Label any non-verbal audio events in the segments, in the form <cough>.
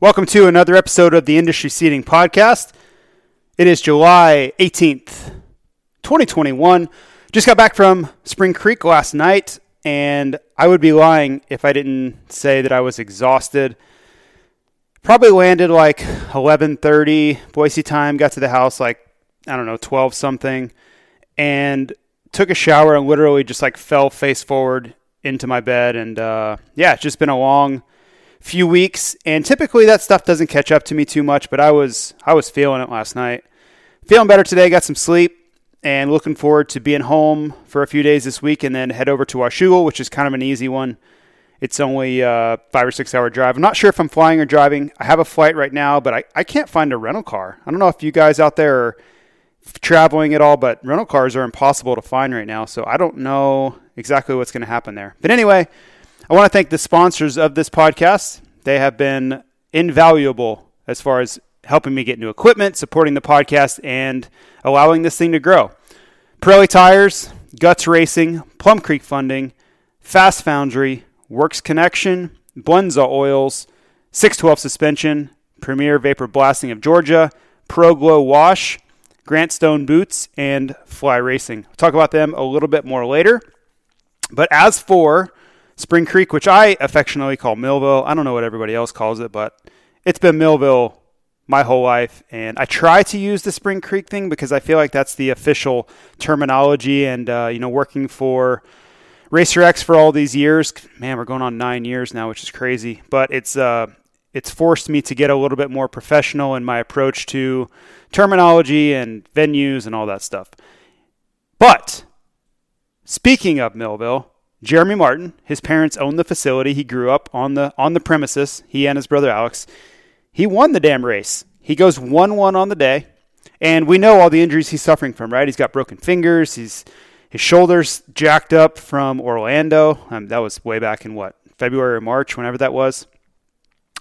Welcome to another episode of the Industry Seating Podcast. It is July 18th, 2021. Just got back from Spring Creek last night, and I would be lying if I didn't say that I was exhausted. Probably landed like 11:30 Boise time, got to the house like I don't know, 12 something, and took a shower and literally just like fell face forward into my bed and uh, yeah, it's just been a long few weeks, and typically that stuff doesn't catch up to me too much. But I was I was feeling it last night. Feeling better today. Got some sleep, and looking forward to being home for a few days this week, and then head over to Washougal, which is kind of an easy one. It's only a five or six hour drive. I'm not sure if I'm flying or driving. I have a flight right now, but I, I can't find a rental car. I don't know if you guys out there are traveling at all, but rental cars are impossible to find right now. So I don't know exactly what's going to happen there. But anyway, I want to thank the sponsors of this podcast. They have been invaluable as far as helping me get new equipment, supporting the podcast, and allowing this thing to grow. Pirelli Tires, Guts Racing, Plum Creek Funding, Fast Foundry, Works Connection, Blendzall Oils, 612 Suspension, Premier Vapor Blasting of Georgia, Pro Glow Wash, Grant Stone Boots, and Fly Racing. I'll talk about them a little bit more later. But as for Spring Creek, which I affectionately call Millville, I don't know what everybody else calls it, but it's been Millville my whole life. And I try to use the Spring Creek thing because I feel like that's the official terminology. And, uh, you know, working for Racer X for all these years, man, we're going on nine years now, which is crazy. But it's, uh, it's forced me to get a little bit more professional in my approach to terminology and venues and all that stuff. But Speaking of Millville, Jeremy Martin, his parents own the facility. He grew up on the on the premises. He and his brother Alex. He won the damn race. He goes one one on the day, and we know all the injuries he's suffering from. Right? He's got broken fingers. He's his shoulders jacked up from Orlando. Um, that was way back in what February or March, whenever that was.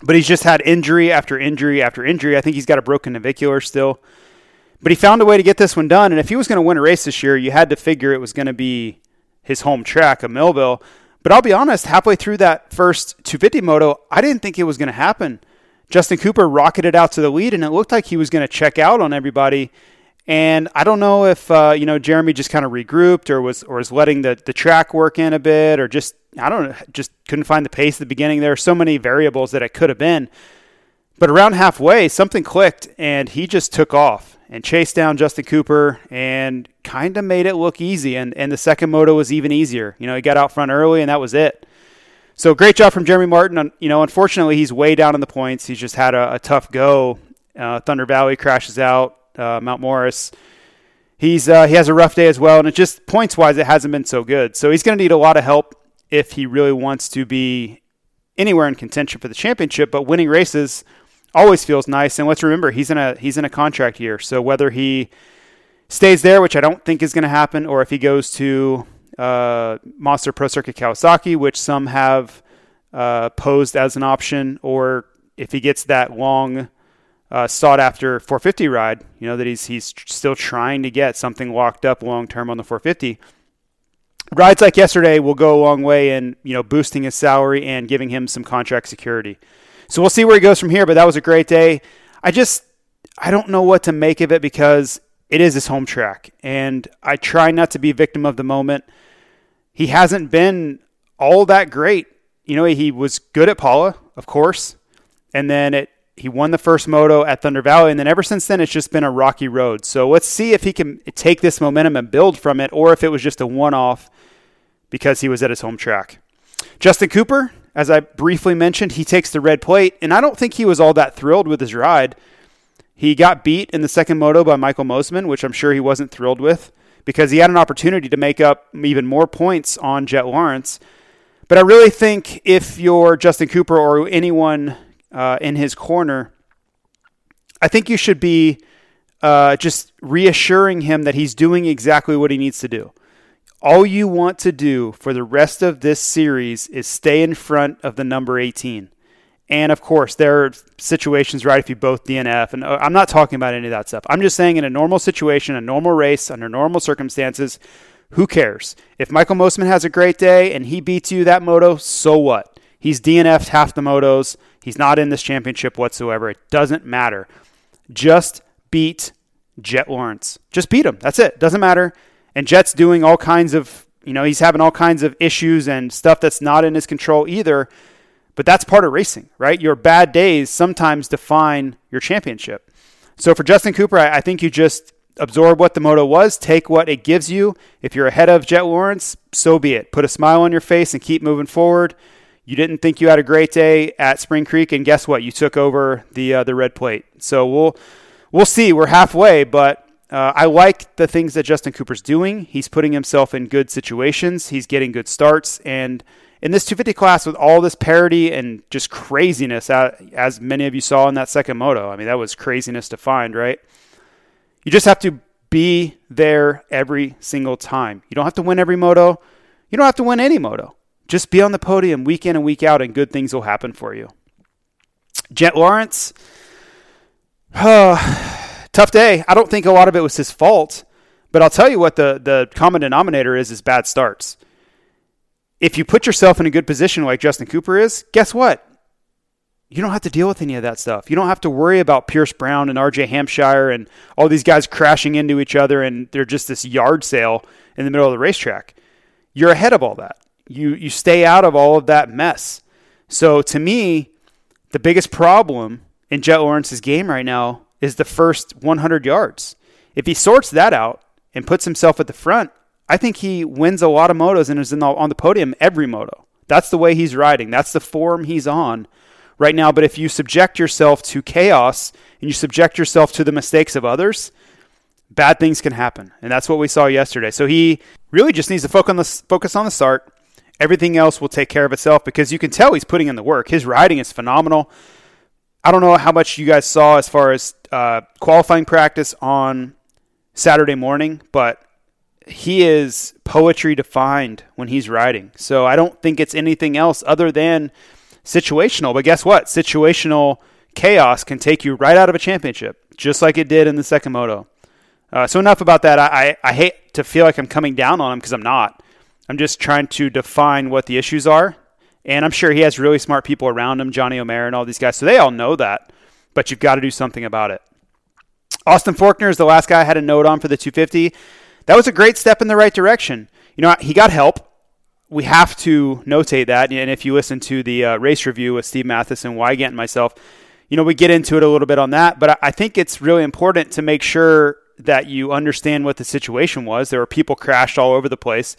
But he's just had injury after injury after injury. I think he's got a broken navicular still. But he found a way to get this one done. And if he was going to win a race this year, you had to figure it was going to be his home track of Millville. But I'll be honest, halfway through that first 250 moto, I didn't think it was going to happen. Justin Cooper rocketed out to the lead, and it looked like he was going to check out on everybody. And I don't know if uh, you know Jeremy just kind of regrouped or was or was letting the, the track work in a bit, or just I don't know, just couldn't find the pace at the beginning. There are so many variables that it could have been. But around halfway, something clicked, and he just took off and chased down Justin Cooper and kind of made it look easy. And, and the second moto was even easier. You know, he got out front early, and that was it. So great job from Jeremy Martin. You know, unfortunately, he's way down in the points. He's just had a, a tough go. Uh, Thunder Valley crashes out. Uh, Mount Morris. He's uh, he has a rough day as well, and it just points wise, it hasn't been so good. So he's going to need a lot of help if he really wants to be anywhere in contention for the championship. But winning races always feels nice. And let's remember, he's in a he's in a contract year. So whether he stays there, which I don't think is going to happen, or if he goes to uh, Monster Pro Circuit Kawasaki, which some have uh, posed as an option, or if he gets that long uh, sought after 450 ride, you know that he's he's still trying to get something locked up long term on the 450. Rides like yesterday will go a long way in you know boosting his salary and giving him some contract security. So we'll see where he goes from here. But that was a great day. I just I don't know what to make of it because it is his home track, and I try not to be victim of the moment. He hasn't been all that great. You know, he was good at Pala, of course, and then it He won the first moto at Thunder Valley, and then ever since then, it's just been a rocky road. So let's see if he can take this momentum and build from it, or if it was just a one off because he was at his home track. Justin Cooper, as I briefly mentioned, he takes the red plate, and I don't think he was all that thrilled with his ride. He got beat in the second moto by Michael Mosiman, which I'm sure he wasn't thrilled with because he had an opportunity to make up even more points on Jett Lawrence. But I really think if you're Justin Cooper or anyone uh, in his corner, I think you should be uh, just reassuring him that he's doing exactly what he needs to do. All you want to do for the rest of this series is stay in front of the number 18. And of course, there are situations, right, if you both DNF, and uh, I'm not talking about any of that stuff. I'm just saying in a normal situation, a normal race, under normal circumstances, who cares? If Michael Mosiman has a great day and he beats you that moto, so what? He's DNF'd half the motos. He's not in this championship whatsoever. It doesn't matter. Just beat Jett Lawrence. Just beat him. That's it. Doesn't matter. And Jett's doing all kinds of, you know, he's having all kinds of issues and stuff that's not in his control either. But that's part of racing, right? Your bad days sometimes define your championship. So for Justin Cooper, I think you just absorb what the moto was, take what it gives you. If you're ahead of Jett Lawrence, so be it. Put a smile on your face and keep moving forward. You didn't think you had a great day at Spring Creek, and guess what? You took over the uh, the red plate. So we'll we'll see. We're halfway, but uh, I like the things that Justin Cooper's doing. He's putting himself in good situations. He's getting good starts, and in this 250 class with all this parity and just craziness, as many of you saw in that second moto. I mean, that was craziness to find, right? You just have to be there every single time. You don't have to win every moto. You don't have to win any moto. Just be on the podium week in and week out, and good things will happen for you. Jett Lawrence, <sighs> tough day. I don't think a lot of it was his fault, but I'll tell you what the, the common denominator is is bad starts. If you put yourself in a good position like Justin Cooper is, guess what? you don't have to deal with any of that stuff. You don't have to worry about Pierce Brown and RJ Hampshire and all these guys crashing into each other and they're just this yard sale in the middle of the racetrack. You're ahead of all that. You you stay out of all of that mess. So to me, the biggest problem in Jett Lawrence's game right now is the first 100 yards. If he sorts that out and puts himself at the front, I think he wins a lot of motos and is the, on the podium every moto. That's the way he's riding. That's the form he's on right now. But if you subject yourself to chaos and you subject yourself to the mistakes of others, bad things can happen. And that's what we saw yesterday. So he really just needs to focus on the, focus on the start. Everything else will take care of itself because you can tell he's putting in the work. His riding is phenomenal. I don't know how much you guys saw as far as uh, qualifying practice on Saturday morning, but he is poetry defined when he's riding. So I don't think it's anything else other than situational. But guess what? Situational chaos can take you right out of a championship, just like it did in the second moto. Uh, so enough about that. I, I, I hate to feel like I'm coming down on him because I'm not. I'm just trying to define what the issues are. And I'm sure he has really smart people around him, Johnny O'Mara and all these guys. So they all know that. But you've got to do something about it. Austin Forkner is the last guy I had a note on for the 250. That was a great step in the right direction. You know, he got help we have to notate that. And if you listen to the uh, race review with Steve Matheson, Weigandt, and myself, you know, we get into it a little bit on that. But I think it's really important to make sure that you understand what the situation was. There were people crashed all over the place.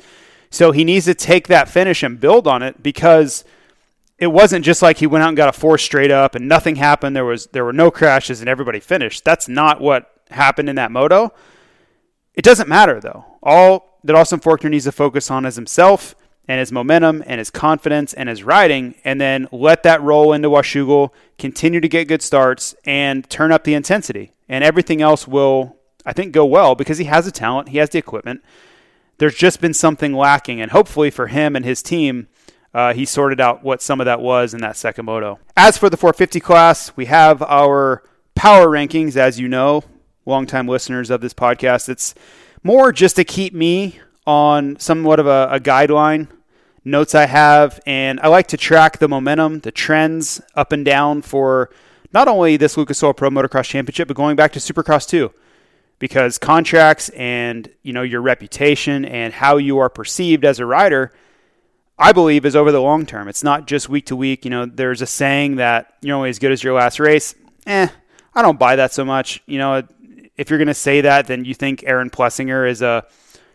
So he needs to take that finish and build on it because it wasn't just like he went out and got a four straight up and nothing happened. There was there were no crashes and everybody finished. That's not what happened in that moto. It doesn't matter though. All that Austin Forkner needs to focus on is himself and his momentum and his confidence and his riding, and then let that roll into Washougal, continue to get good starts, and turn up the intensity. And everything else will, I think, go well because he has the talent, he has the equipment. There's just been something lacking, and hopefully for him and his team, uh, he sorted out what some of that was in that second moto. As for the 450 class, we have our power rankings, as you know, longtime listeners of this podcast. It's more just to keep me on somewhat of a, a guideline notes I have, and I like to track the momentum, the trends up and down for not only this Lucas Oil Pro Motocross Championship, but going back to Supercross too, because contracts and you know your reputation and how you are perceived as a rider, I believe, is over the long term. It's not just week to week. You know, there's a saying that you're only as good as your last race. eh, I don't buy that so much. You know, if you're going to say that, then you think Aaron Plessinger is a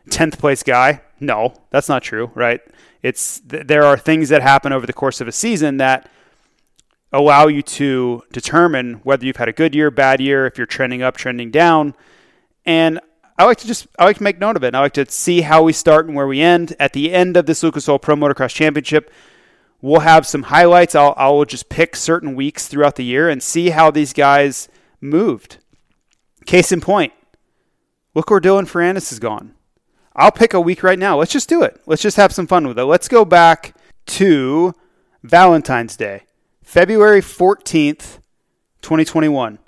10th place guy. No, that's not true, right? It's there are things that happen over the course of a season that allow you to determine whether you've had a good year, bad year, if you're trending up, trending down. And I like to just I like to make note of it. And I like to see how we start and where we end. At the end of this Lucas Oil Pro Motocross Championship, we'll have some highlights. I'll I will just pick certain weeks throughout the year and see how these guys moved. Case in point, look where Dylan Ferrandis is gone. I'll pick a week right now. Let's just do it. Let's just have some fun with it. Let's go back to Valentine's Day, February 14th, 2021.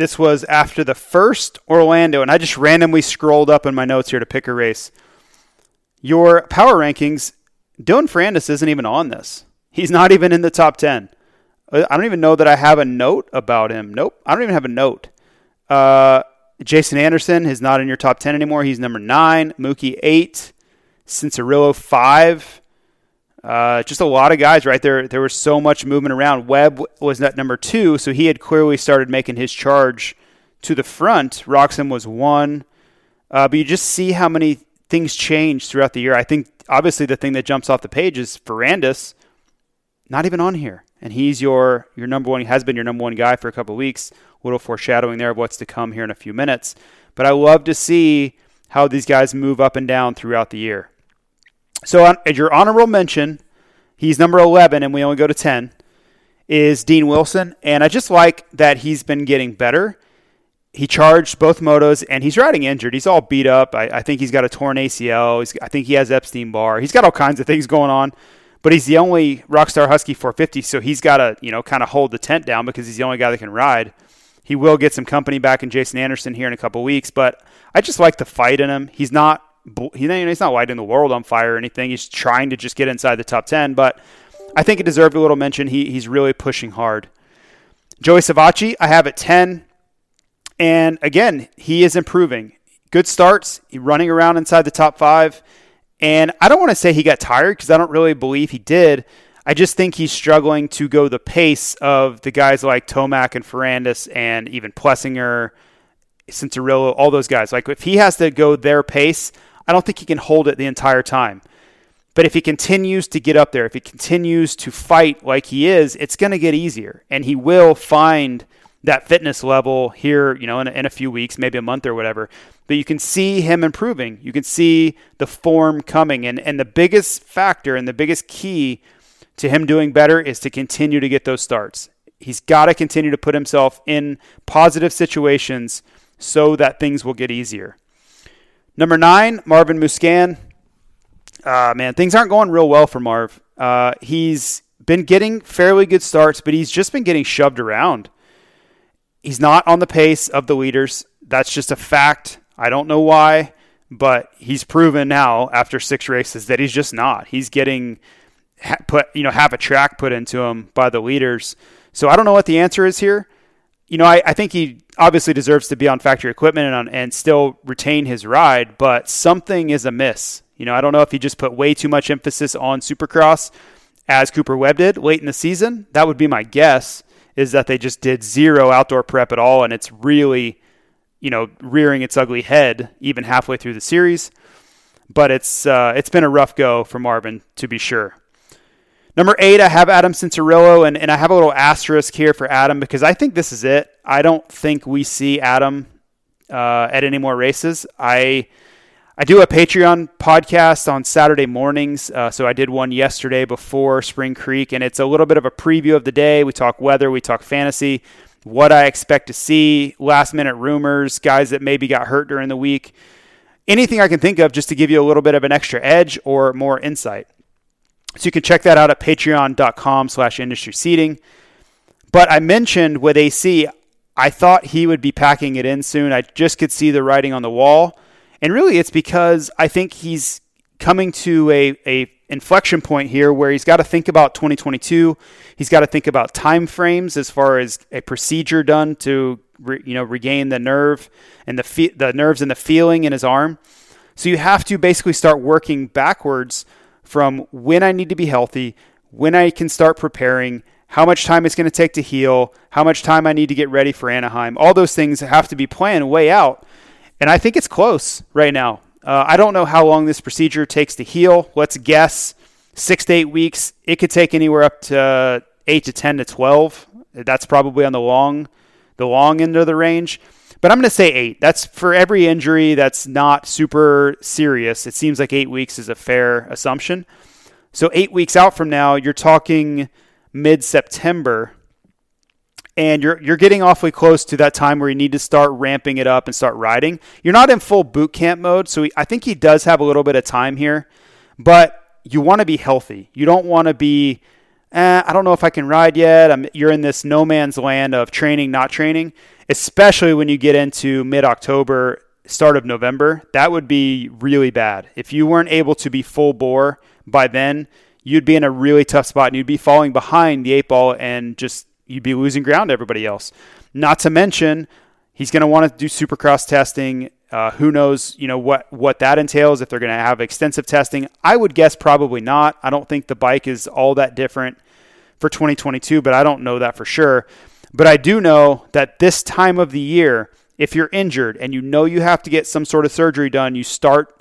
This was after the first Orlando, and I just randomly scrolled up in my notes here to pick a race. Your power rankings, Dylan Ferrandis isn't even on this. He's not even in the top 10. I don't even know that I have a note about him. Nope, I don't even have a note. Uh, Jason Anderson is not in your top 10 anymore. He's number nine. Mookie, eight. Cianciarulo, five. Uh, just a lot of guys right there. There was so much movement around. Webb was at number two, so he had clearly started making his charge to the front. Roczen was one. Uh, but you just see how many things change throughout the year. I think obviously the thing that jumps off the page is Ferrandis, not even on here, and he's your your number one. He has been your number one guy for a couple weeks. A little foreshadowing there of what's to come here in a few minutes. But I love to see how these guys move up and down throughout the year. So, on, your honorable mention, he's number 11, and we only go to 10, is Dean Wilson. And I just like that he's been getting better. He charged both motos, and he's riding injured. He's all beat up. I, I think he's got a torn ACL. He's, I think he has Epstein Barr. He's got all kinds of things going on but he's the only Rockstar Husky 450, so he's got to you know kind of hold the tent down because he's the only guy that can ride. He will get some company back in Jason Anderson here in a couple weeks, but I just like the fight in him. He's not he's not lighting the world on fire or anything. He's trying to just get inside the top 10, but I think it deserved a little mention. He, he's really pushing hard. Joey Savatgy, I have at 10. And again, he is improving. Good starts, running around inside the top five. And I don't want to say he got tired because I don't really believe he did. I just think he's struggling to go the pace of the guys like Tomac and Ferrandis and even Plessinger, Cianciarulo, all those guys. Like if he has to go their pace, I don't think he can hold it the entire time. But if he continues to get up there, if he continues to fight like he is, it's going to get easier. And he will find that fitness level here, you know, in a, in a few weeks, maybe a month or whatever. But you can see him improving. You can see the form coming. And, and the biggest factor and the biggest key to him doing better is to continue to get those starts. He's got to continue to put himself in positive situations so that things will get easier. Number nine, Marvin Musquin. Uh, man, things aren't going real well for Marv. Uh, he's been getting fairly good starts, but he's just been getting shoved around. He's not on the pace of the leaders. That's just a fact. I don't know why, but he's proven now after six races that he's just not. He's getting put, you know, have a track put into him by the leaders. So I don't know what the answer is here. You know, I, I think he obviously deserves to be on factory equipment and, on, and still retain his ride, but something is amiss. You know, I don't know if he just put way too much emphasis on Supercross as Cooper Webb did late in the season. That would be my guess is that they just did zero outdoor prep at all, and it's really, you know, rearing its ugly head even halfway through the series. But it's uh, it's been a rough go for Marvin to be sure. Number eight, I have Adam Cianciarulo, and, and I have a little asterisk here for Adam because I think this is it. I don't think we see Adam uh, at any more races. I I do a Patreon podcast on Saturday mornings. Uh, so I did one yesterday before Spring Creek, and it's a little bit of a preview of the day. We talk weather, we talk fantasy, what I expect to see, last minute rumors, guys that maybe got hurt during the week. Anything I can think of just to give you a little bit of an extra edge or more insight. So you can check that out at patreon.com slash industry seating. But I mentioned with AC, I thought he would be packing it in soon. I just could see the writing on the wall. And really, it's because I think he's coming to a, a inflection point here where he's got to think about 2022. He's got to think about time frames as far as a procedure done to re, you know regain the nerve and the fe- the nerves and the feeling in his arm. So you have to basically start working backwards from when I need to be healthy, when I can start preparing, how much time it's going to take to heal, how much time I need to get ready for Anaheim. All those things have to be planned way out. And I think it's close right now. Uh, I don't know how long this procedure takes to heal. Let's guess six to eight weeks. It could take anywhere up to eight to 10 to 12. That's probably on the long, the long end of the range. But I'm going to say eight. That's for every injury that's not super serious. It seems like eight weeks is a fair assumption. So eight weeks out from now, you're talking mid September, and you're you're getting awfully close to that time where you need to start ramping it up and start riding. You're not in full boot camp mode, so he, I think he does have a little bit of time here, but you want to be healthy. You don't want to be. Eh, I don't know if I can ride yet. I'm, you're in this no man's land of training, not training, especially when you get into mid October, start of November. That would be really bad. If you weren't able to be full bore by then, you'd be in a really tough spot and you'd be falling behind the eight ball and just you'd be losing ground to everybody else. Not to mention, he's going to want to do supercross testing. Uh, who knows, you know what what that entails if they're going to have extensive testing. I would guess probably not. I don't think the bike is all that different for 2022, but I don't know that for sure. But I do know that this time of the year, if you're injured and you know you have to get some sort of surgery done, you start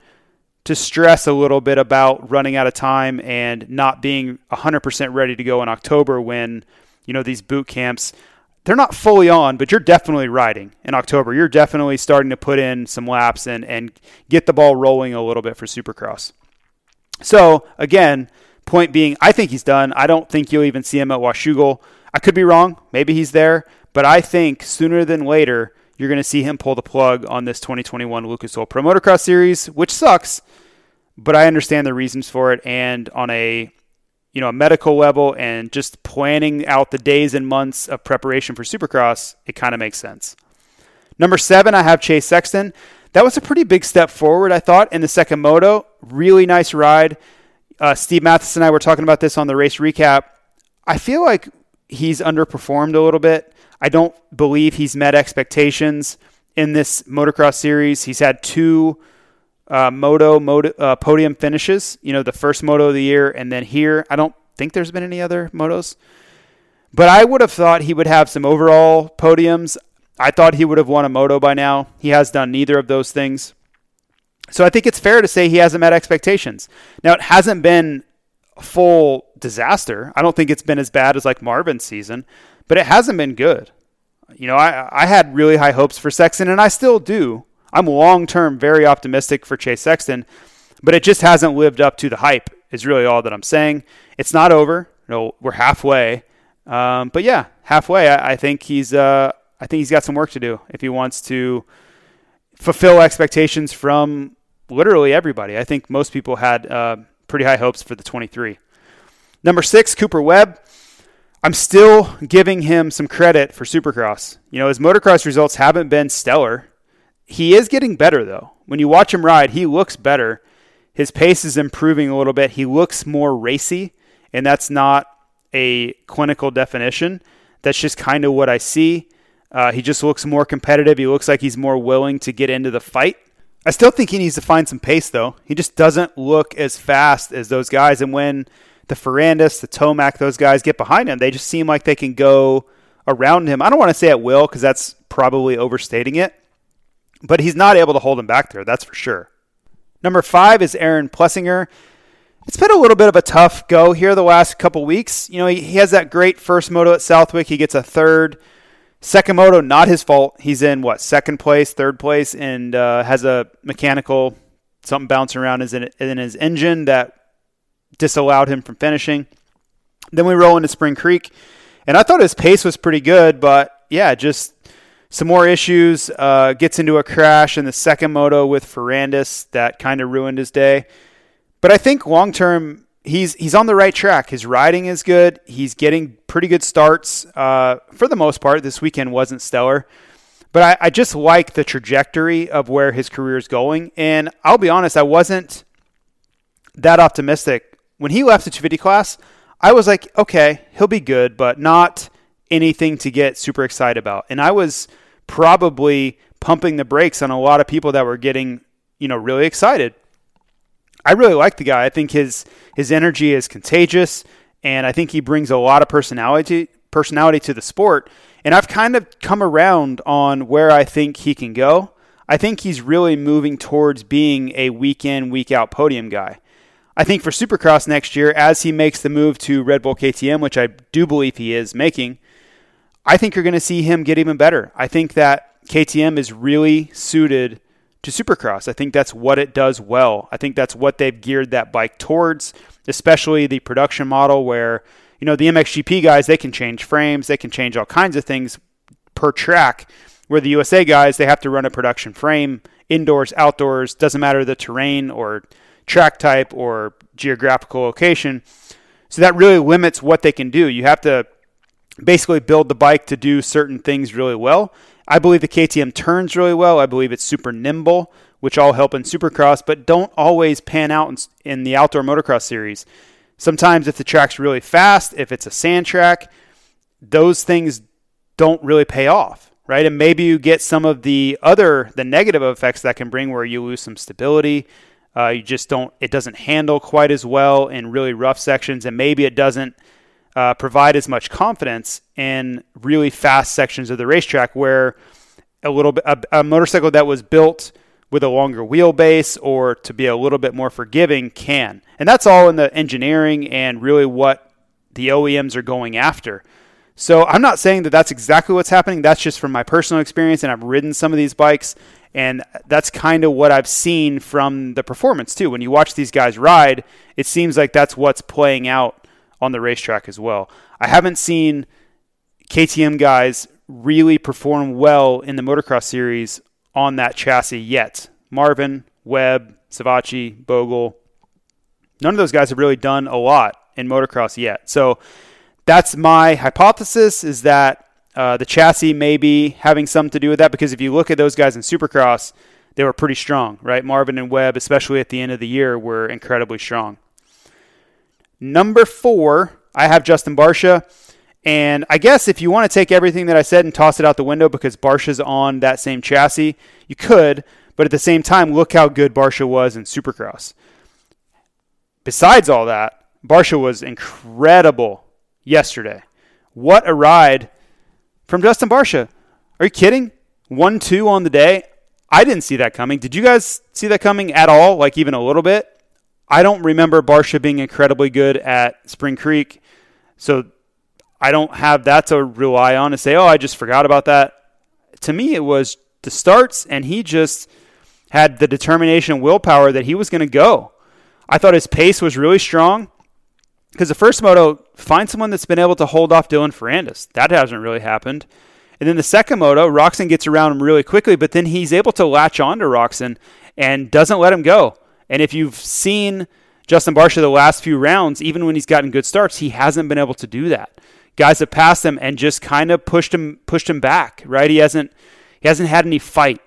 to stress a little bit about running out of time and not being 100% ready to go in October when, you know, these boot camps they're not fully on, but you're definitely riding in October. You're definitely starting to put in some laps and and get the ball rolling a little bit for Supercross. So, again, point being, I think he's done. I don't think you'll even see him at Washougal. I could be wrong. Maybe he's there, but I think sooner than later you're going to see him pull the plug on this 2021 Lucas Oil Pro Motocross Series, which sucks, but I understand the reasons for it. And on a you know a medical level and just planning out the days and months of preparation for Supercross, it kind of makes sense. Number seven, I have Chase Sexton. That was a pretty big step forward, I thought, in the second moto. Really nice ride. Uh, Steve Matthes and I were talking about this on the race recap. I feel like he's underperformed a little bit. I don't believe he's met expectations in this motocross series. He's had two uh, moto, moto uh, podium finishes. You know, the first moto of the year, and then here. I don't think there's been any other motos, but I would have thought he would have some overall podiums. I thought he would have won a moto by now. He has done neither of those things. So I think it's fair to say he hasn't met expectations. Now it hasn't been a full disaster. I don't think it's been as bad as like Marvin's season, but it hasn't been good. You know, I, I had really high hopes for Sexton, and I still do. I'm long term very optimistic for Chase Sexton, but it just hasn't lived up to the hype, is really all that I'm saying. It's not over. Know, we're halfway. Um, but yeah, halfway. I, I think he's uh, I think he's got some work to do if he wants to fulfill expectations from literally everybody. I think most people had uh, pretty high hopes for the 23. Number six, Cooper Webb. I'm still giving him some credit for Supercross. You know, his motocross results haven't been stellar. He is getting better though. When you watch him ride, he looks better. His pace is improving a little bit. He looks more racy, and that's not a clinical definition. That's just kind of what I see. Uh, he just looks more competitive. He looks like he's more willing to get into the fight. I still think he needs to find some pace, though. He just doesn't look as fast as those guys. And when the Ferrandis, the Tomac, those guys get behind him, they just seem like they can go around him. I don't want to say at will because that's probably overstating it, but he's not able to hold him back there, that's for sure. Number five is Aaron Plessinger. It's been a little bit of a tough go here the last couple weeks. You know, he, he has that great first moto at Southwick. He gets a third. Second moto, not his fault. He's in what second place, third place, and uh, has a mechanical something bouncing around in, in his engine that disallowed him from finishing. Then we roll into Spring Creek, and I thought his pace was pretty good, but yeah, just some more issues. Uh, gets into a crash in the second moto with Ferrandis that kind of ruined his day. But I think long term, he's he's on the right track. His riding is good. He's getting pretty good starts uh, for the most part. This weekend wasn't stellar, but I, I just like the trajectory of where his career is going. And I'll be honest, I wasn't that optimistic when he left the 250 class, I was like, okay, he'll be good, but not anything to get super excited about. And I was probably pumping the brakes on a lot of people that were getting, you know, really excited. I really like the guy. I think his his energy is contagious, and I think he brings a lot of personality personality to the sport. And I've kind of come around on where I think he can go. I think he's really moving towards being a week in, week out podium guy. I think for Supercross next year, as he makes the move to Red Bull KTM, which I do believe he is making, I think you're going to see him get even better. I think that KTM is really suited to Supercross. I think that's what it does well. I think that's what they've geared that bike towards, especially the production model where, you know, the MXGP guys, they can change frames, they can change all kinds of things per track, where the USA guys, they have to run a production frame indoors, outdoors, doesn't matter the terrain or track type or geographical location. So that really limits what they can do. You have to basically build the bike to do certain things really well. I believe the KTM turns really well. I believe it's super nimble, which all help in Supercross, but don't always pan out in, the outdoor motocross series. Sometimes, if the track's really fast, if it's a sand track, those things don't really pay off, right? And maybe you get some of the other, the negative effects that can bring where you lose some stability. Uh, you just don't, it doesn't handle quite as well in really rough sections, and maybe it doesn't uh, provide as much confidence in really fast sections of the racetrack where a little bit a, a, motorcycle that was built with a longer wheelbase or to be a little bit more forgiving can. And that's all in the engineering and really what the OEMs are going after. So I'm not saying that that's exactly what's happening. That's just from my personal experience, and I've ridden some of these bikes, and that's kind of what I've seen from the performance too. When you watch these guys ride, it seems like that's what's playing out on the racetrack as well. I haven't seen KTM guys really perform well in the motocross series on that chassis yet. Marvin, Webb, Savatgy, Bogle, none of those guys have really done a lot in motocross yet. So that's my hypothesis is that uh, the chassis may be having something to do with that because if you look at those guys in supercross, they were pretty strong, right? Marvin and Webb, especially at the end of the year, were incredibly strong. Number four, I have Justin Barcia. And I guess if you want to take everything that I said and toss it out the window because Barcia's on that same chassis, you could. But at the same time, look how good Barcia was in Supercross. Besides all that, Barcia was incredible yesterday. What a ride from Justin Barcia. Are you kidding? 1 2 on the day. I didn't see that coming. Did you guys see that coming at all? Like even a little bit? I don't remember Barcia being incredibly good at Spring Creek. So I don't have that to rely on to say, oh, I just forgot about that. To me, it was the starts, and he just had the determination and willpower that he was going to go. I thought his pace was really strong because the first moto, find someone that's been able to hold off Dylan Ferrandis. That hasn't really happened. And then the second moto, Roczen gets around him really quickly, but then he's able to latch on to Roczen and doesn't let him go. And if you've seen Justin Barcia the last few rounds, even when he's gotten good starts, he hasn't been able to do that. Guys have passed him and just kind of pushed him pushed him back, right? He hasn't he hasn't had any fight.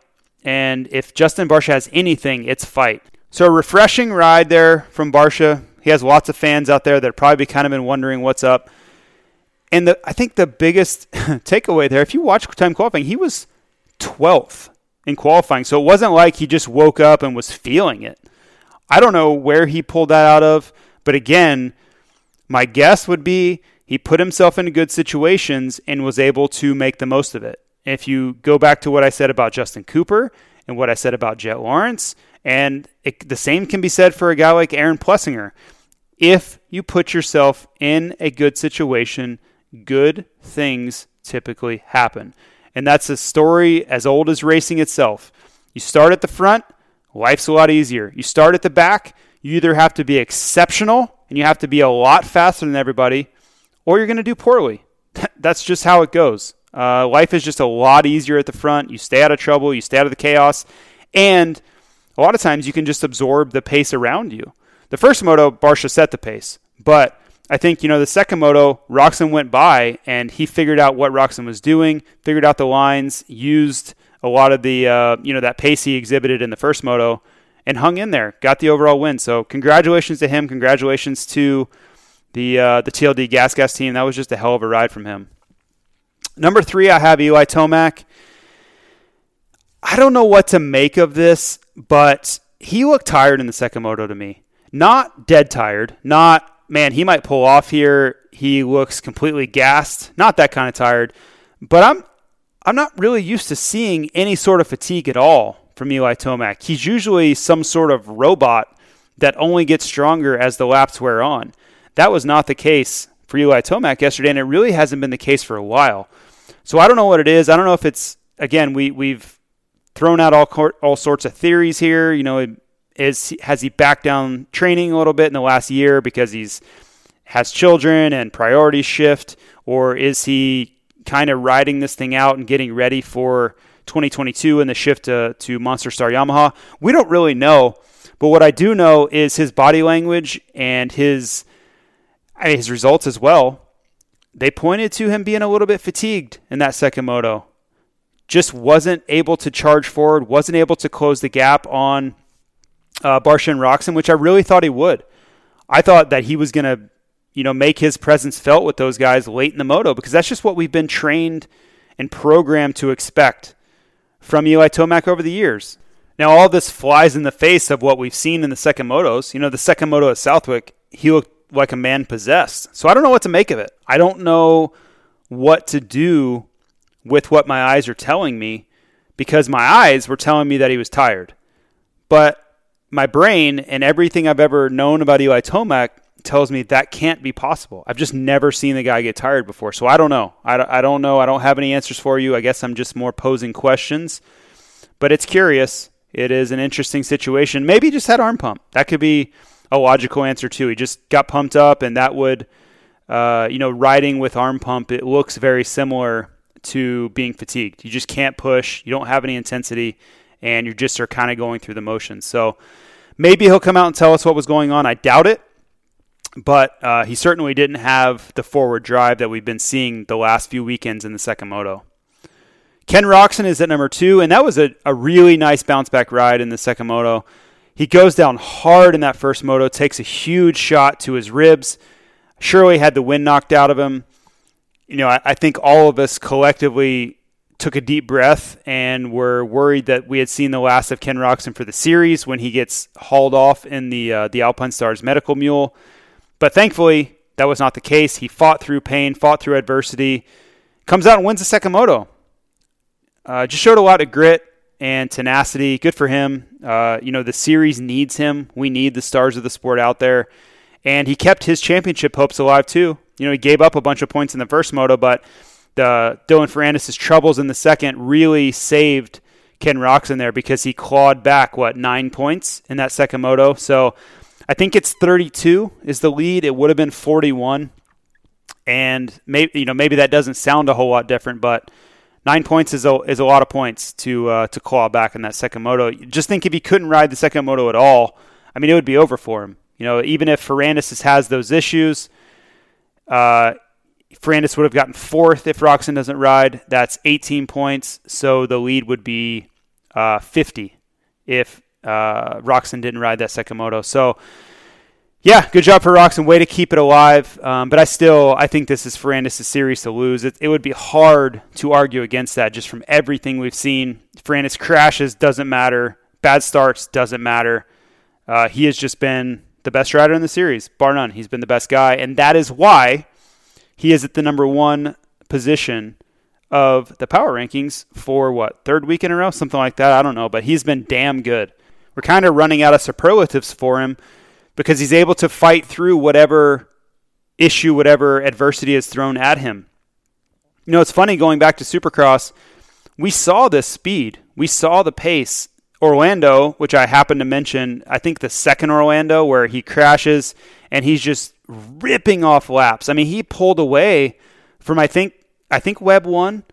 And if Justin Barcia has anything, it's fight. So a refreshing ride there from Barcia. He has lots of fans out there that probably kind of been wondering what's up. And the, I think the biggest <laughs> takeaway there, if you watch time qualifying, he was 12th in qualifying. So it wasn't like he just woke up and was feeling it. I don't know where he pulled that out of, but again, my guess would be he put himself into good situations and was able to make the most of it. If you go back to what I said about Justin Cooper and what I said about Jett Lawrence, and it, the same can be said for a guy like Aaron Plessinger. If you put yourself in a good situation, good things typically happen. And that's a story as old as racing itself. You start at the front, life's a lot easier. You start at the back, you either have to be exceptional and you have to be a lot faster than everybody, or you're going to do poorly. <laughs> That's just how it goes. Uh, life is just a lot easier at the front. You stay out of trouble, you stay out of the chaos, and a lot of times you can just absorb the pace around you. The first moto, Barcia set the pace, but I think, you know, the second moto, Roczen went by and he figured out what Roczen was doing, figured out the lines, used a lot of the uh, you know that pace he exhibited in the first moto and hung in there, got the overall win. So congratulations to him. Congratulations to the uh, the TLD Gas Gas team. That was just a hell of a ride from him. Number three, I have Eli Tomac. I don't know what to make of this, but he looked tired in the second moto to me. Not dead tired, not man, he might pull off here. He looks completely gassed, not that kind of tired, but I'm I'm not really used to seeing any sort of fatigue at all from Eli Tomac. He's usually some sort of robot that only gets stronger as the laps wear on. That was not the case for Eli Tomac yesterday, and it really hasn't been the case for a while. So I don't know what it is. I don't know if it's again we we've thrown out all all sorts of theories here. You know, is has he backed down training a little bit in the last year because he's has children and priorities shift, or is he kind of riding this thing out and getting ready for 2022 and the shift to, to Monster Star Yamaha? We don't really know, but what I do know is his body language and his his results as well. They pointed to him being a little bit fatigued in that second moto. Just wasn't able to charge forward, wasn't able to close the gap on uh, Barcia and Roczen, which I really thought he would. I thought that he was going to, you know, make his presence felt with those guys late in the moto because that's just what we've been trained and programmed to expect from Eli Tomac over the years. Now, all this flies in the face of what we've seen in the second motos. You know, the second moto at Southwick, he looked like a man possessed. So I don't know what to make of it. I don't know what to do with what my eyes are telling me because my eyes were telling me that he was tired. But my brain and everything I've ever known about Eli Tomac tells me that can't be possible. I've just never seen the guy get tired before. So I don't know. I, I don't know. I don't have any answers for you. I guess I'm just more posing questions. But it's curious. It is an interesting situation. Maybe just had arm pump. That could be a logical answer too. He just got pumped up, and that would, uh, you know, riding with arm pump. It looks very similar to being fatigued. You just can't push. You don't have any intensity and you just are kind of going through the motions. So maybe he'll come out and tell us what was going on. I doubt it, but uh, he certainly didn't have the forward drive that we've been seeing the last few weekends in the second moto. Ken Roczen is at number two, and that was a, a really nice bounce back ride in the second moto. He goes down hard in that first moto, takes a huge shot to his ribs. Surely had the wind knocked out of him. You know, I, I think all of us collectively took a deep breath and were worried that we had seen the last of Ken Roczen for the series when he gets hauled off in the uh, the Alpinestars medical mule. But thankfully, that was not the case. He fought through pain, fought through adversity, comes out and wins the second moto. Uh, just showed a lot of grit and tenacity. Good for him. Uh, you know, the series needs him. We need the stars of the sport out there. And he kept his championship hopes alive, too. You know, he gave up a bunch of points in the first moto, but the Dylan Ferrandis' troubles in the second really saved Ken Roczen there because he clawed back what nine points in that second moto. So I think it's 32 is the lead. It would have been 41, and maybe you know maybe that doesn't sound a whole lot different, but nine points is a is a lot of points to uh, to claw back in that second moto. Just think if he couldn't ride the second moto at all, I mean it would be over for him. You know, even if Ferrandis has those issues. Uh, Ferrandis would have gotten fourth if Roczen doesn't ride. That's 18 points. So the lead would be uh, 50 if uh, Roczen didn't ride that second moto. So, yeah, good job for Roczen. Way to keep it alive. Um, but I still, I think this is Ferrandis' series to lose. It, it, would be hard to argue against that just from everything we've seen. Ferrandis crashes, doesn't matter. Bad starts, doesn't matter. Uh, he has just been the best rider in the series, bar none. He's been the best guy. And that is why he is at the number one position of the power rankings for what third week in a row, something like that. I don't know, but he's been damn good. We're kind of running out of superlatives for him because he's able to fight through whatever issue, whatever adversity is thrown at him. You know, it's funny going back to Supercross. We saw this speed, we saw the pace. Orlando, which I happened to mention, I think the second Orlando where he crashes and he's just ripping off laps. I mean, he pulled away from I think I think Webb won,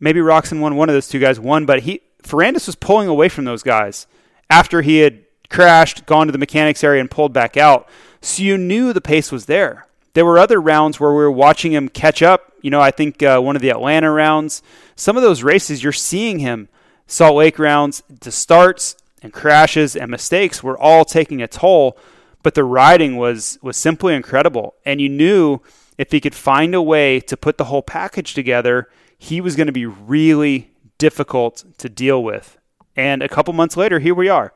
maybe Roczen won. One of those two guys won, but he Ferrandis was pulling away from those guys after he had crashed, gone to the mechanics area, and pulled back out. So you knew the pace was there. There were other rounds where we were watching him catch up. You know, I think uh, one of the Atlanta rounds, some of those races, you're seeing him. Salt Lake rounds, the starts and crashes and mistakes were all taking a toll but the riding was was simply incredible. And you knew if he could find a way to put the whole package together, he was going to be really difficult to deal with. And a couple months later, here we are.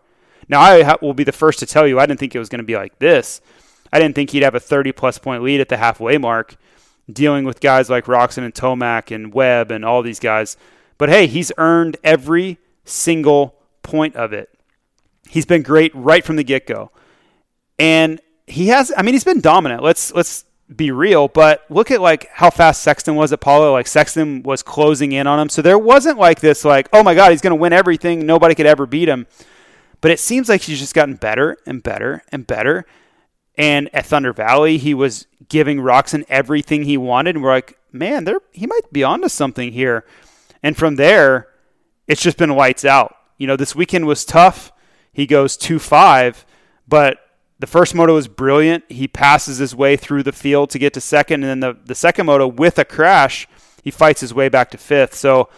Now, I will be the first to tell you, I didn't think it was going to be like this. I didn't think he'd have a 30 plus point lead at the halfway mark, dealing with guys like Roczen and Tomac and Webb and all these guys. But hey, he's earned every single point of it. He's been great right from the get go. And he has I mean he's been dominant. Let's let's be real, but look at like how fast Sexton was at Pala. Like Sexton was closing in on him. So there wasn't like this like, oh my God, he's gonna win everything. Nobody could ever beat him. But it seems like he's just gotten better and better and better. And at Thunder Valley, he was giving Roczen everything he wanted. And we're like, man, there he might be onto something here. And from there, it's just been lights out. You know, this weekend was tough. He goes 2 5, but the first moto was brilliant. He passes his way through the field to get to second. And then the, the second moto, with a crash, he fights his way back to fifth. So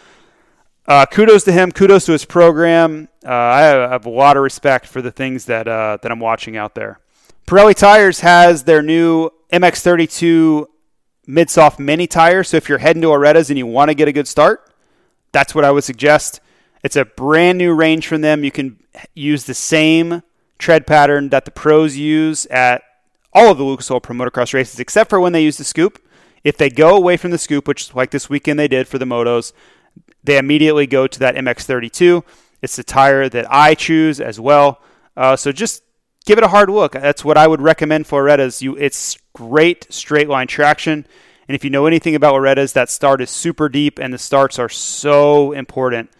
uh, kudos to him. Kudos to his program. Uh, I have a lot of respect for the things that, uh, that I'm watching out there. Pirelli Tires has their new MX32 mid-soft mini tire. So if you're heading to Loretta's and you want to get a good start, that's what I would suggest. It's a brand new range from them. You can use the same tread pattern that the pros use at all of the Lucas Oil Pro Motocross races, except for when they use the scoop. If they go away from the scoop, which like this weekend they did for the motos, they immediately go to that MX32. It's the tire that I choose as well. Uh, so just give it a hard look. That's what I would recommend for Loretta's. You, it's great straight line traction. And if you know anything about Loretta's, that start is super deep, and the starts are so important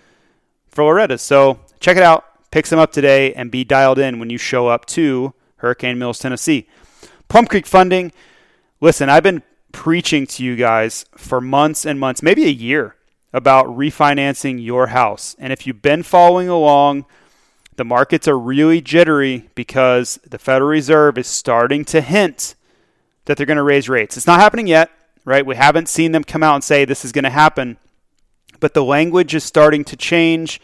for Loretta's. So check it out, pick some up today, and be dialed in when you show up to Hurricane Mills, Tennessee. Plum Creek Funding. Listen, I've been preaching to you guys for months and months, maybe a year, about refinancing your house. And if you've been following along, the markets are really jittery because the Federal Reserve is starting to hint that they're going to raise rates. It's not happening yet, right? We haven't seen them come out and say this is going to happen, but the language is starting to change.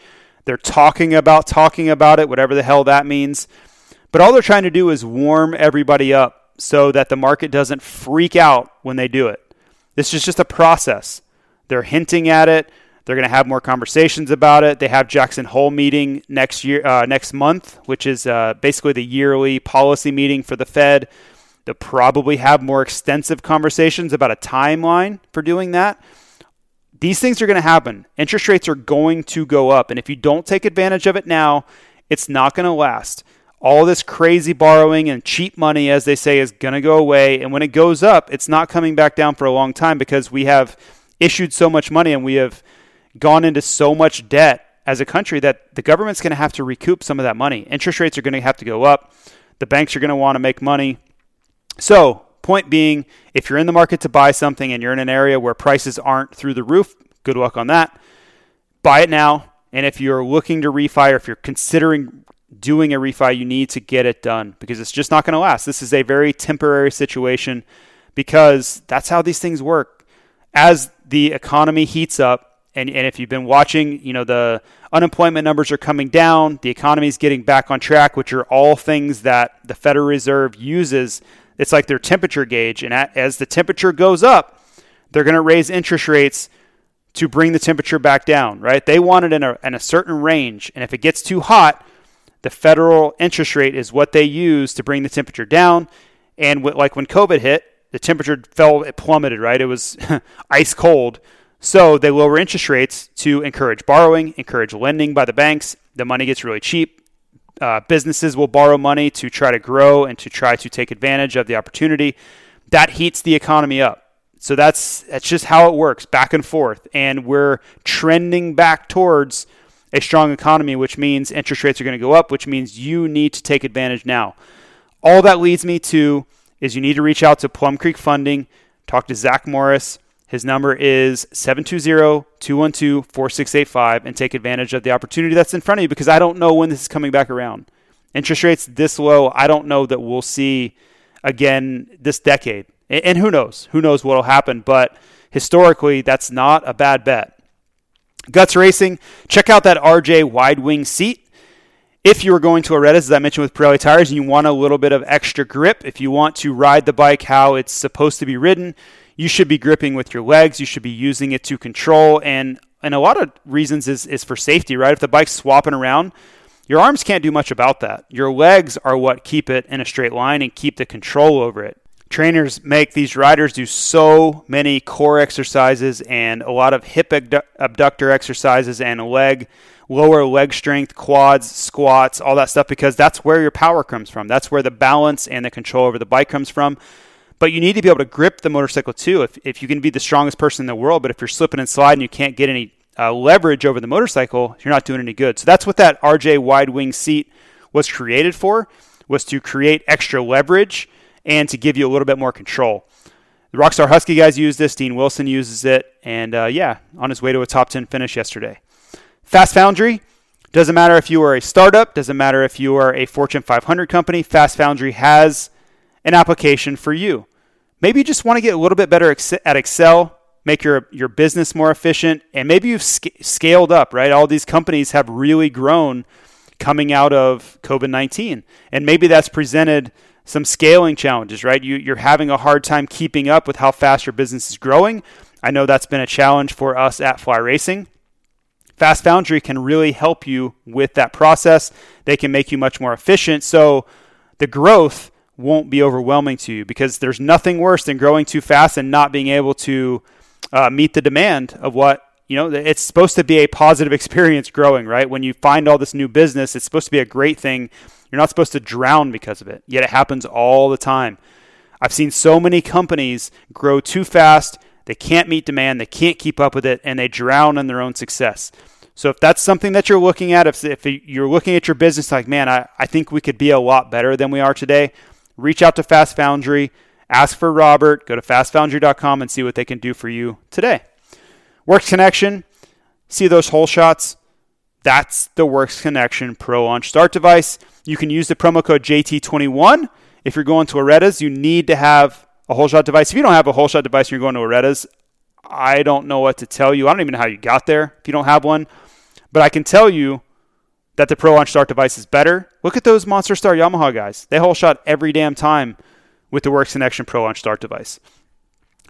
They're talking about talking about it, whatever the hell that means. But all they're trying to do is warm everybody up so that the market doesn't freak out when they do it. This is just a process. They're hinting at it. They're going to have more conversations about it. They have Jackson Hole meeting next year, uh, next month, which is uh, basically the yearly policy meeting for the Fed. They'll probably have more extensive conversations about a timeline for doing that. These things are going to happen. Interest rates are going to go up, and if you don't take advantage of it now, it's not going to last. All this crazy borrowing and cheap money, as they say, is going to go away. And when it goes up, it's not coming back down for a long time because we have issued so much money and we have gone into so much debt as a country that the government's going to have to recoup some of that money. Interest rates are going to have to go up. The banks are going to want to make money. So, point being, if you're in the market to buy something and you're in an area where prices aren't through the roof, good luck on that. Buy it now. And if you're looking to refi or if you're considering doing a refi, you need to get it done because it's just not going to last. This is a very temporary situation because that's how these things work. As the economy heats up, and, and if you've been watching, you know, the unemployment numbers are coming down, the economy is getting back on track, which are all things that the Federal Reserve uses. It's like their temperature gauge. And as the temperature goes up, they're going to raise interest rates to bring the temperature back down, right? They want it in a, in a certain range. And if it gets too hot, the federal interest rate is what they use to bring the temperature down. And like when COVID hit, the temperature fell, it plummeted, right? It was <laughs> ice cold. So they lower interest rates to encourage borrowing, encourage lending by the banks. The money gets really cheap. Uh, businesses will borrow money to try to grow and to try to take advantage of the opportunity. That heats the economy up. So that's that's just how it works, back and forth. And we're trending back towards a strong economy, which means interest rates are going to go up, which means you need to take advantage now. All that leads me to is you need to reach out to Plum Creek Funding, talk to Zach Morris his number is 720-212-4685 and take advantage of the opportunity that's in front of you because I don't know when this is coming back around. Interest rates this low, I don't know that we'll see again this decade. And who knows? Who knows what'll happen, but historically that's not a bad bet. Guts Racing, check out that RJ wide wing seat. If you are going to a Reddit, as I mentioned with Pirelli tires, and you want a little bit of extra grip, if you want to ride the bike how it's supposed to be ridden, you should be gripping with your legs. You should be using it to control. And and a lot of reasons is, is for safety, right? If the bike's swapping around, Your arms can't do much about that. Your legs are what keep it in a straight line and keep the control over it. Trainers make these riders do so many core exercises and a lot of hip abductor exercises and leg lower leg strength, quads, squats, all that stuff because that's where your power comes from. That's where the balance and the control over the bike comes from. But you need to be able to grip the motorcycle too. If, if you can be the strongest person in the world, but if you're slipping and sliding, you can't get any uh, leverage over the motorcycle, you're not doing any good. So that's what that RJ wide wing seat was created for, was to create extra leverage and to give you a little bit more control. The Rockstar Husky guys use this. Dean Wilson uses it, and uh, yeah, on his way to a top 10 finish yesterday. Fast Foundry doesn't matter if you are a startup, doesn't matter if you are a Fortune 500 company. Fast Foundry has an application for you. Maybe you just want to get a little bit better at Excel, make your your business more efficient, and maybe you've sc- scaled up. Right, all these companies have really grown coming out of COVID 19, and maybe that's presented some scaling challenges, right? You, you're having a hard time keeping up with how fast your business is growing. I know that's been a challenge for us at Fly Racing. Fast Foundry can really help you with that process. They can make you much more efficient. So the growth won't be overwhelming to you because there's nothing worse than growing too fast and not being able to uh, meet the demand of what you know it's supposed to be a positive <laughs> experience growing right when you find all this new business it's supposed to be a great thing you're not supposed to drown because of it, yet it happens all the time. I've seen so many companies grow too fast, they can't meet demand, they can't keep up with it, and they drown in their own success. So if that's something that you're looking at, if, if you're looking at your business like, man, I, I think we could be a lot better than we are today, reach out to Fast Foundry, ask for Robert, go to fastfoundry.com and see what they can do for you today. Works Connection, see those hole shots? That's the Works Connection Pro Launch Start device. You can use the promo code JT21. If you're going to Loretta's, you need to have a hole shot device. If you don't have a hole shot device and you're going to Loretta's, I don't know what to tell you. I don't even know how you got there if you don't have one. But I can tell you that the Pro Launch Start device is better. Look at those Monster Star Yamaha guys. They hole shot every damn time with the Works Connection Pro Launch Start device.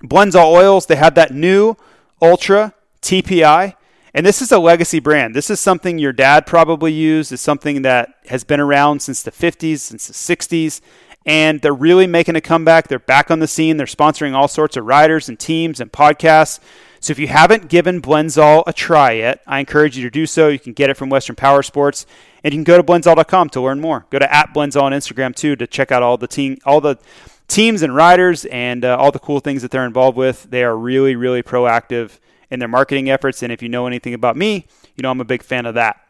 Blendzall oils, they have that new Ultra TPI. And this is a legacy brand. This is something your dad probably used. It's something that has been around since the 50s, since the 60s. And they're really making a comeback. They're back on the scene. They're sponsoring all sorts of riders and teams and podcasts. So if you haven't given Blendzall a try yet, I encourage you to do so. You can get it from Western Power Sports, and you can go to blendzall.com to learn more. Go to at Blendzall on Instagram too to check out all the team, all the teams and riders, and uh, all the cool things that they're involved with. They are really, really proactive in their marketing efforts. And if you know anything about me, you know I'm a big fan of that.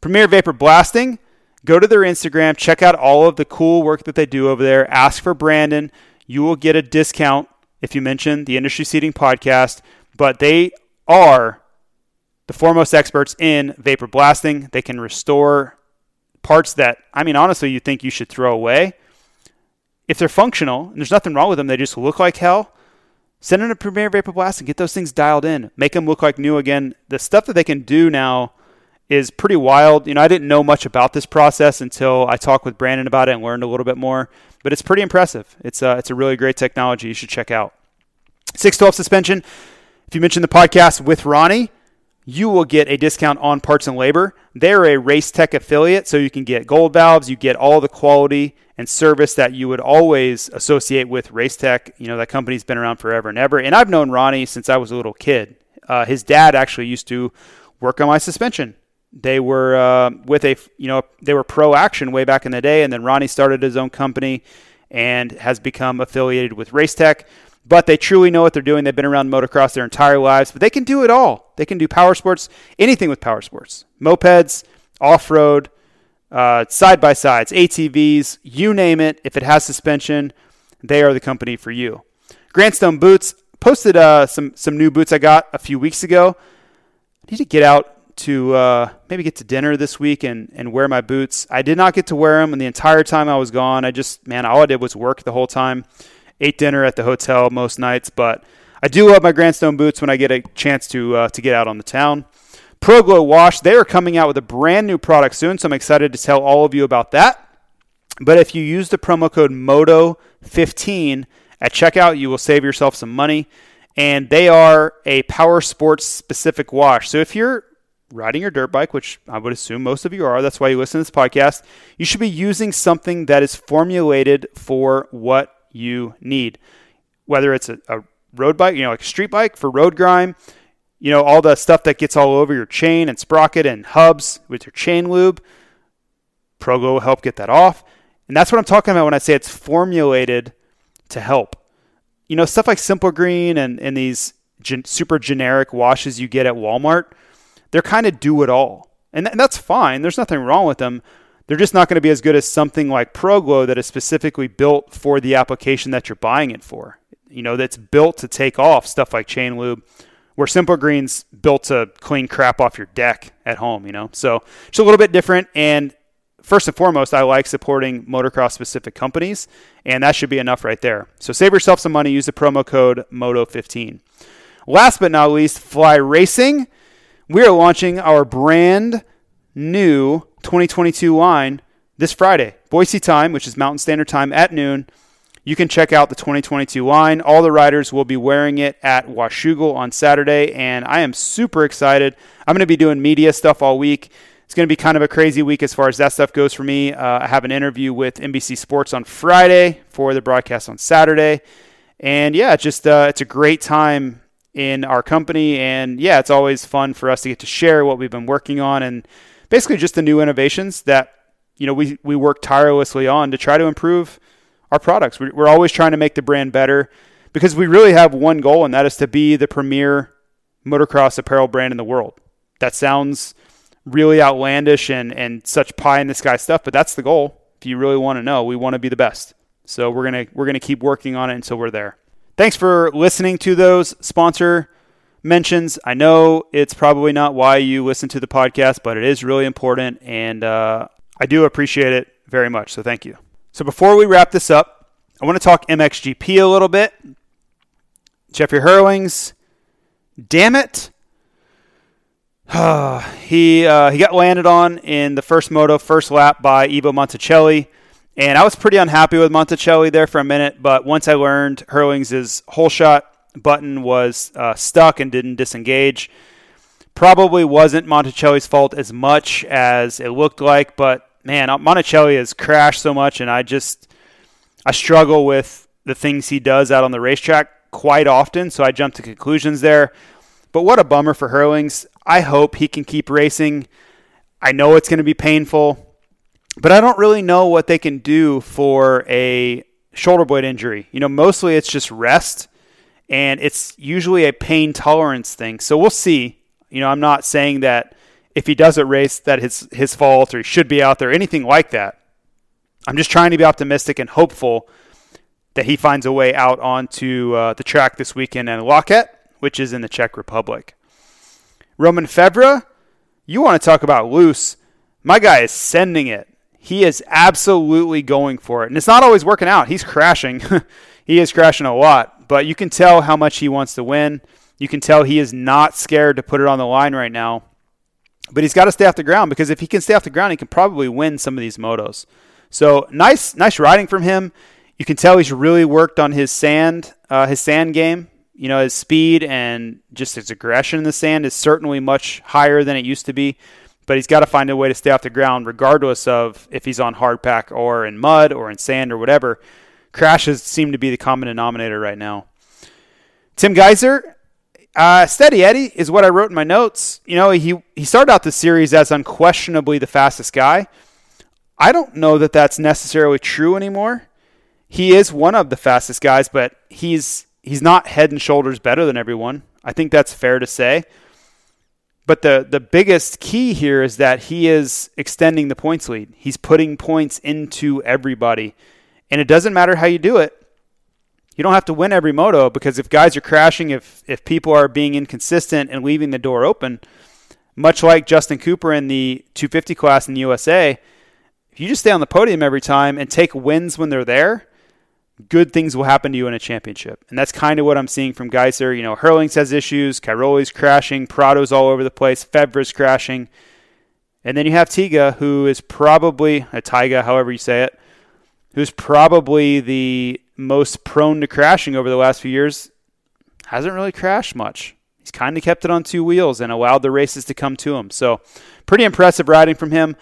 Premier Vapor Blasting, go to their Instagram, check out all of the cool work that they do over there. Ask for Brandon. You will get a discount if you mention the Industry Seating podcast, but they are the foremost experts in vapor blasting. They can restore parts that, I mean, honestly, you think you should throw away. If they're functional, and there's nothing wrong with them, they just look like hell, Send in a Premier Vapor Blast and get those things dialed in. Make them look like new again. The stuff that they can do now is pretty wild. You know, I didn't know much about this process until I talked with Brandon about it and learned a little bit more. But it's pretty impressive. It's a, uh, it's a really great technology. You should check out. 612 suspension. If you mention the podcast with Ronnie, you will get a discount on parts and labor. They're a Race Tech affiliate, so you can get gold valves, you get all the quality and service that you would always associate with Race Tech. You know, that company's been around forever and ever. And I've known Ronnie since I was a little kid. Uh, his dad actually used to work on my suspension. They were uh, with a, you know, they were pro action way back in the day, and then Ronnie started his own company and has become affiliated with Race Tech but they truly know what they're doing. They've been around motocross their entire lives, but they can do it all. They can do power sports, anything with power sports, mopeds, off road, side by sides, ATVs, you name it. If it has suspension, they are the company for you. Grandstone Boots posted uh, some some new boots I got a few weeks ago. I need to get out to uh, maybe get to dinner this week and, and wear my boots. I did not get to wear them, and the entire time I was gone, I just man, all I did was work the whole time ate dinner at the hotel most nights, but I do love my Grandstone boots when I get a chance to uh, to get out on the town. ProGlow Wash, they are coming out with a brand new product soon, so I'm excited to tell all of you about that. But if you use the promo code MOTO15 at checkout, you will save yourself some money. And they are a power sports specific wash. So if you're riding your dirt bike, which I would assume most of you are, that's why you listen to this podcast, you should be using something that is formulated for what you need. Whether it's a, a road bike, you know, like a street bike for road grime, you know, all the stuff that gets all over your chain and sprocket and hubs with your chain lube. ProGlow will help get that off. And that's what I'm talking about when I say it's formulated to help. You know, stuff like Simple Green and, and these gen- super generic washes you get at Walmart, they're kind of do it all. And, th- and that's fine. There's nothing wrong with them. They're just not going to be as good as something like ProGlow that is specifically built for the application that you're buying it for. You know, that's built to take off stuff like chain lube, where Simple Green's built to clean crap off your deck at home, you know? So it's a little bit different. And first and foremost, I like supporting motocross specific companies, and that should be enough right there. So save yourself some money, use the promo code MOTO15. Last but not least, Fly Racing. We are launching our brand new 2022 line this Friday, Boise time, which is Mountain Standard Time at noon. You can check out the 2022 line. All the riders will be wearing it at Washougal on Saturday, and I am super excited. I'm going to be doing media stuff all week. It's going to be kind of a crazy week as far as that stuff goes for me. Uh, I have an interview with NBC Sports on Friday for the broadcast on Saturday, and yeah, just uh, it's a great time in our company, and yeah, it's always fun for us to get to share what we've been working on and basically just the new innovations that you know we we work tirelessly on to try to improve our products. We're always trying to make the brand better because we really have one goal, and that is to be the premier motocross apparel brand in the world. That sounds really outlandish and, and such pie in the sky stuff, but that's the goal. If you really want to know, we want to be the best. So we're gonna we're gonna keep working on it until we're there. Thanks for listening to those sponsor mentions. I know it's probably not why you listen to the podcast, but it is really important, and uh, I do appreciate it very much. So thank you. So before we wrap this up, I want to talk MXGP a little bit. Jeffrey Herlings, damn it. <sighs> he uh, he got landed on in the first moto, first lap by Ivo Monticelli, and I was pretty unhappy with Monticelli there for a minute. But once I learned Herlings' hole shot button was uh, stuck and didn't disengage, probably wasn't Monticelli's fault as much as it looked like. But man, Monticelli has crashed so much, and I just I struggle with the things he does out on the racetrack quite often. So I jump to conclusions there. But what a bummer for Herlings. I hope he can keep racing. I know it's going to be painful, but I don't really know what they can do for a shoulder blade injury. You know, mostly it's just rest, and it's usually a pain tolerance thing. So we'll see. You know, I'm not saying that if he doesn't race that his his fault or he should be out there, anything like that. I'm just trying to be optimistic and hopeful that he finds a way out onto uh, the track this weekend in Loket, which is in the Czech Republic. Romain Febvre, you want to talk about loose? My guy is sending it. He is absolutely going for it, and it's not always working out. He's crashing. <laughs> he is crashing a lot, but you can tell how much he wants to win. You can tell he is not scared to put it on the line right now. But he's got to stay off the ground because if he can stay off the ground, he can probably win some of these motos. So nice, nice riding from him. You can tell he's really worked on his sand, uh, his sand game. You know, his speed and just his aggression in the sand is certainly much higher than it used to be. But he's got to find a way to stay off the ground, regardless of if he's on hard pack or in mud or in sand or whatever. Crashes seem to be the common denominator right now. Tim Gajser, uh, Steady Eddie is what I wrote in my notes. You know, he he started out the series as unquestionably the fastest guy. I don't know that that's necessarily true anymore. He is one of the fastest guys, but he's he's not head and shoulders better than everyone. I think that's fair to say. But the the biggest key here is that he is extending the points lead. He's putting points into everybody. And it doesn't matter how you do it you don't have to win every moto because if guys are crashing, if if people are being inconsistent and leaving the door open, much like Justin Cooper in the 250 class in the USA, if you just stay on the podium every time and take wins when they're there, good things will happen to you in a championship. And that's kind of what I'm seeing from Gajser. You know, Herlings has issues, Cairoli's crashing, Prado's all over the place, Febvre's crashing. And then you have Tiga, who is probably, uh, a Tiga, however you say it, who's probably the most prone to crashing over the last few years, hasn't really crashed much. he's kind of kept it on two wheels and allowed the races to come to him. So, pretty impressive riding from him.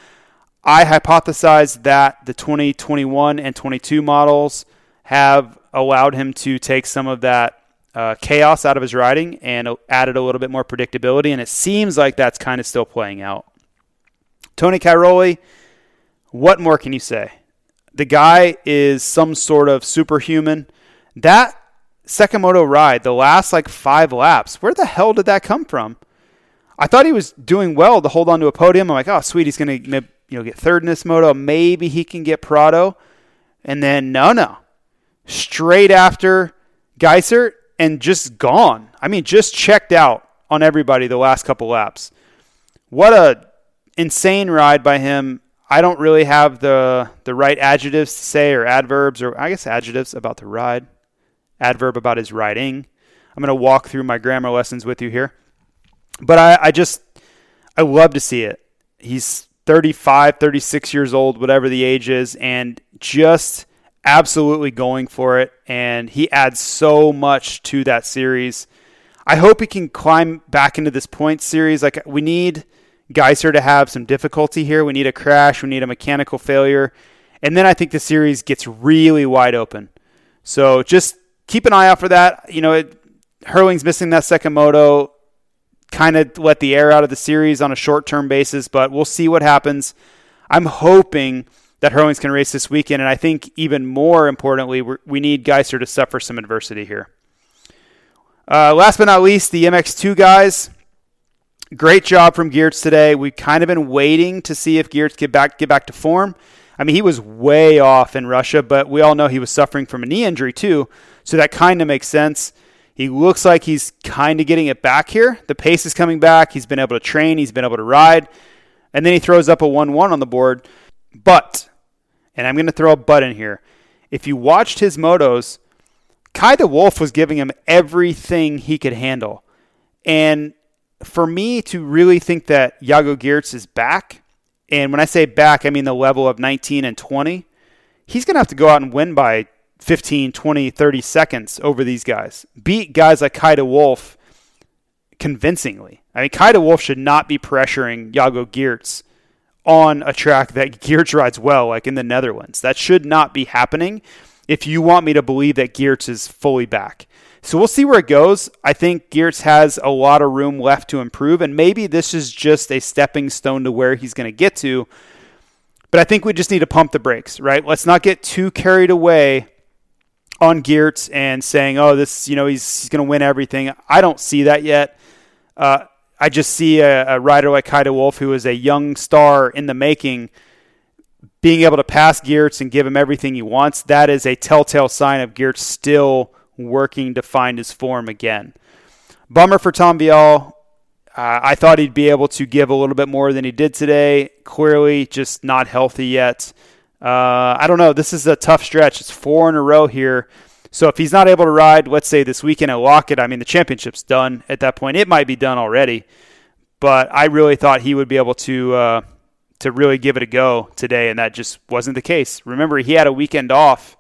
I hypothesize that the 2021 and 22 models have allowed him to take some of that uh, chaos out of his riding and added a little bit more predictability. And it seems like that's kind of still playing out. Tony Cairoli, what more can you say? The guy is some sort of superhuman. That second moto ride, the last like five laps, where the hell did that come from? I thought he was doing well to hold on to a podium. I'm like, oh, sweet, he's going to you know get third in this moto. Maybe he can get Prado. And then no, no, straight after Gajser and just gone. I mean, just checked out on everybody the last couple laps. What a insane ride by him. I don't really have the the right adjectives to say or adverbs or I guess adjectives about the ride adverb about his writing. I'm going to walk through my grammar lessons with you here. But I, I just, I love to see it. He's 35, 36 years old, whatever the age is, and just absolutely going for it. And he adds so much to that series. I hope he can climb back into this point series. Like, we need Gajser to have some difficulty here. We need a crash, we need a mechanical failure. And then I think the series gets really wide open. So just keep an eye out for that. You know, it, Herling's missing that second moto. Kind of let the air out of the series on a short term basis, but we'll see what happens. I'm hoping that Herling's can race this weekend, and I think even more importantly, we need Gajser to suffer some adversity here. Uh, last but not least, the MX2 guys. Great job from Geerts today. We've kind of been waiting to see if Geerts get back get back to form. I mean, he was way off in Russia, but we all know he was suffering from a knee injury too. So that kind of makes sense. He looks like he's kind of getting it back here. The pace is coming back. He's been able to train, he's been able to ride. And then he throws up a 1 1 on the board. But, and I'm going to throw a butt in here. If you watched his motos, Kai de Wolf was giving him everything he could handle. And for me to really think that Yago Geerts is back, and when I say back, I mean the level of 19 and 20, he's going to have to go out and win by 15, 20, 30 seconds over these guys. Beat guys like Kai de Wolf convincingly. I mean, Kai de Wolf should not be pressuring Yago Geerts on a track that Geerts rides well, like in the Netherlands. That should not be happening if you want me to believe that Geerts is fully back. So we'll see where it goes. I think Geerts has a lot of room left to improve, and maybe this is just a stepping stone to where he's going to get to. But I think we just need to pump the brakes, right? Let's not get too carried away on Geerts and saying, "Oh, this, you know, he's, he's going to win everything." I don't see that yet. Uh, I just see a, a rider like Kay de Wolf, who is a young star in the making, being able to pass Geerts and give him everything he wants. That is a telltale sign of Geerts still working to find his form again. Bummer for Tom Vialle. Uh, I thought he'd be able to give a little bit more than he did today. Clearly, just not healthy yet. Uh, I don't know. This is a tough stretch. It's four in a row here. So if he's not able to ride, let's say this weekend at Loket, I mean, the championship's done at that point. It might be done already. But I really thought he would be able to uh, to really give it a go today, and that just wasn't the case. Remember, he had a weekend off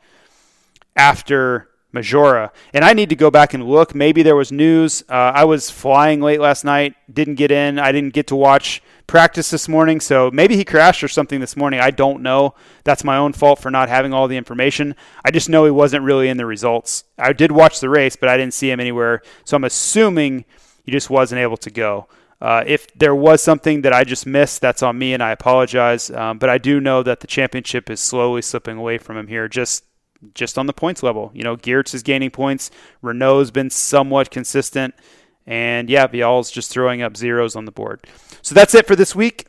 after Maggiora, And I need to go back and look. Maybe there was news. Uh, I was flying late last night, didn't get in. I didn't get to watch practice this morning, so maybe he crashed or something this morning. I don't know. That's my own fault for not having all the information. I just know he wasn't really in the results. I did watch the race, but I didn't see him anywhere, so I'm assuming he just wasn't able to go. Uh, if there was something that I just missed, that's on me, and I apologize. Um, but I do know that the championship is slowly slipping away from him here, just just on the points level. You know, Geerts is gaining points. Renaux's been somewhat consistent. And yeah, Vialle's just throwing up zeros on the board. So that's it for this week.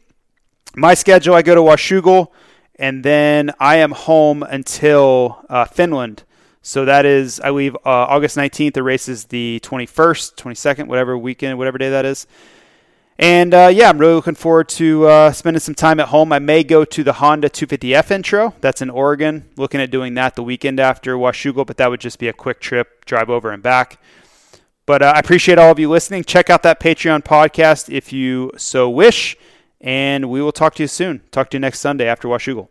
My schedule I go to Washougal, and then I am home until uh, Finland. So that is, I leave uh, August 19th. The race is the 21st, 22nd, whatever weekend, whatever day that is. And uh, yeah, I'm really looking forward to uh, spending some time at home. I may go to the Honda 250F intro. That's in Oregon. Looking at doing that the weekend after Washougal, but that would just be a quick trip, drive over and back. But uh, I appreciate all of you listening. Check out that Patreon podcast if you so wish. And we will talk to you soon. Talk to you next Sunday after Washougal.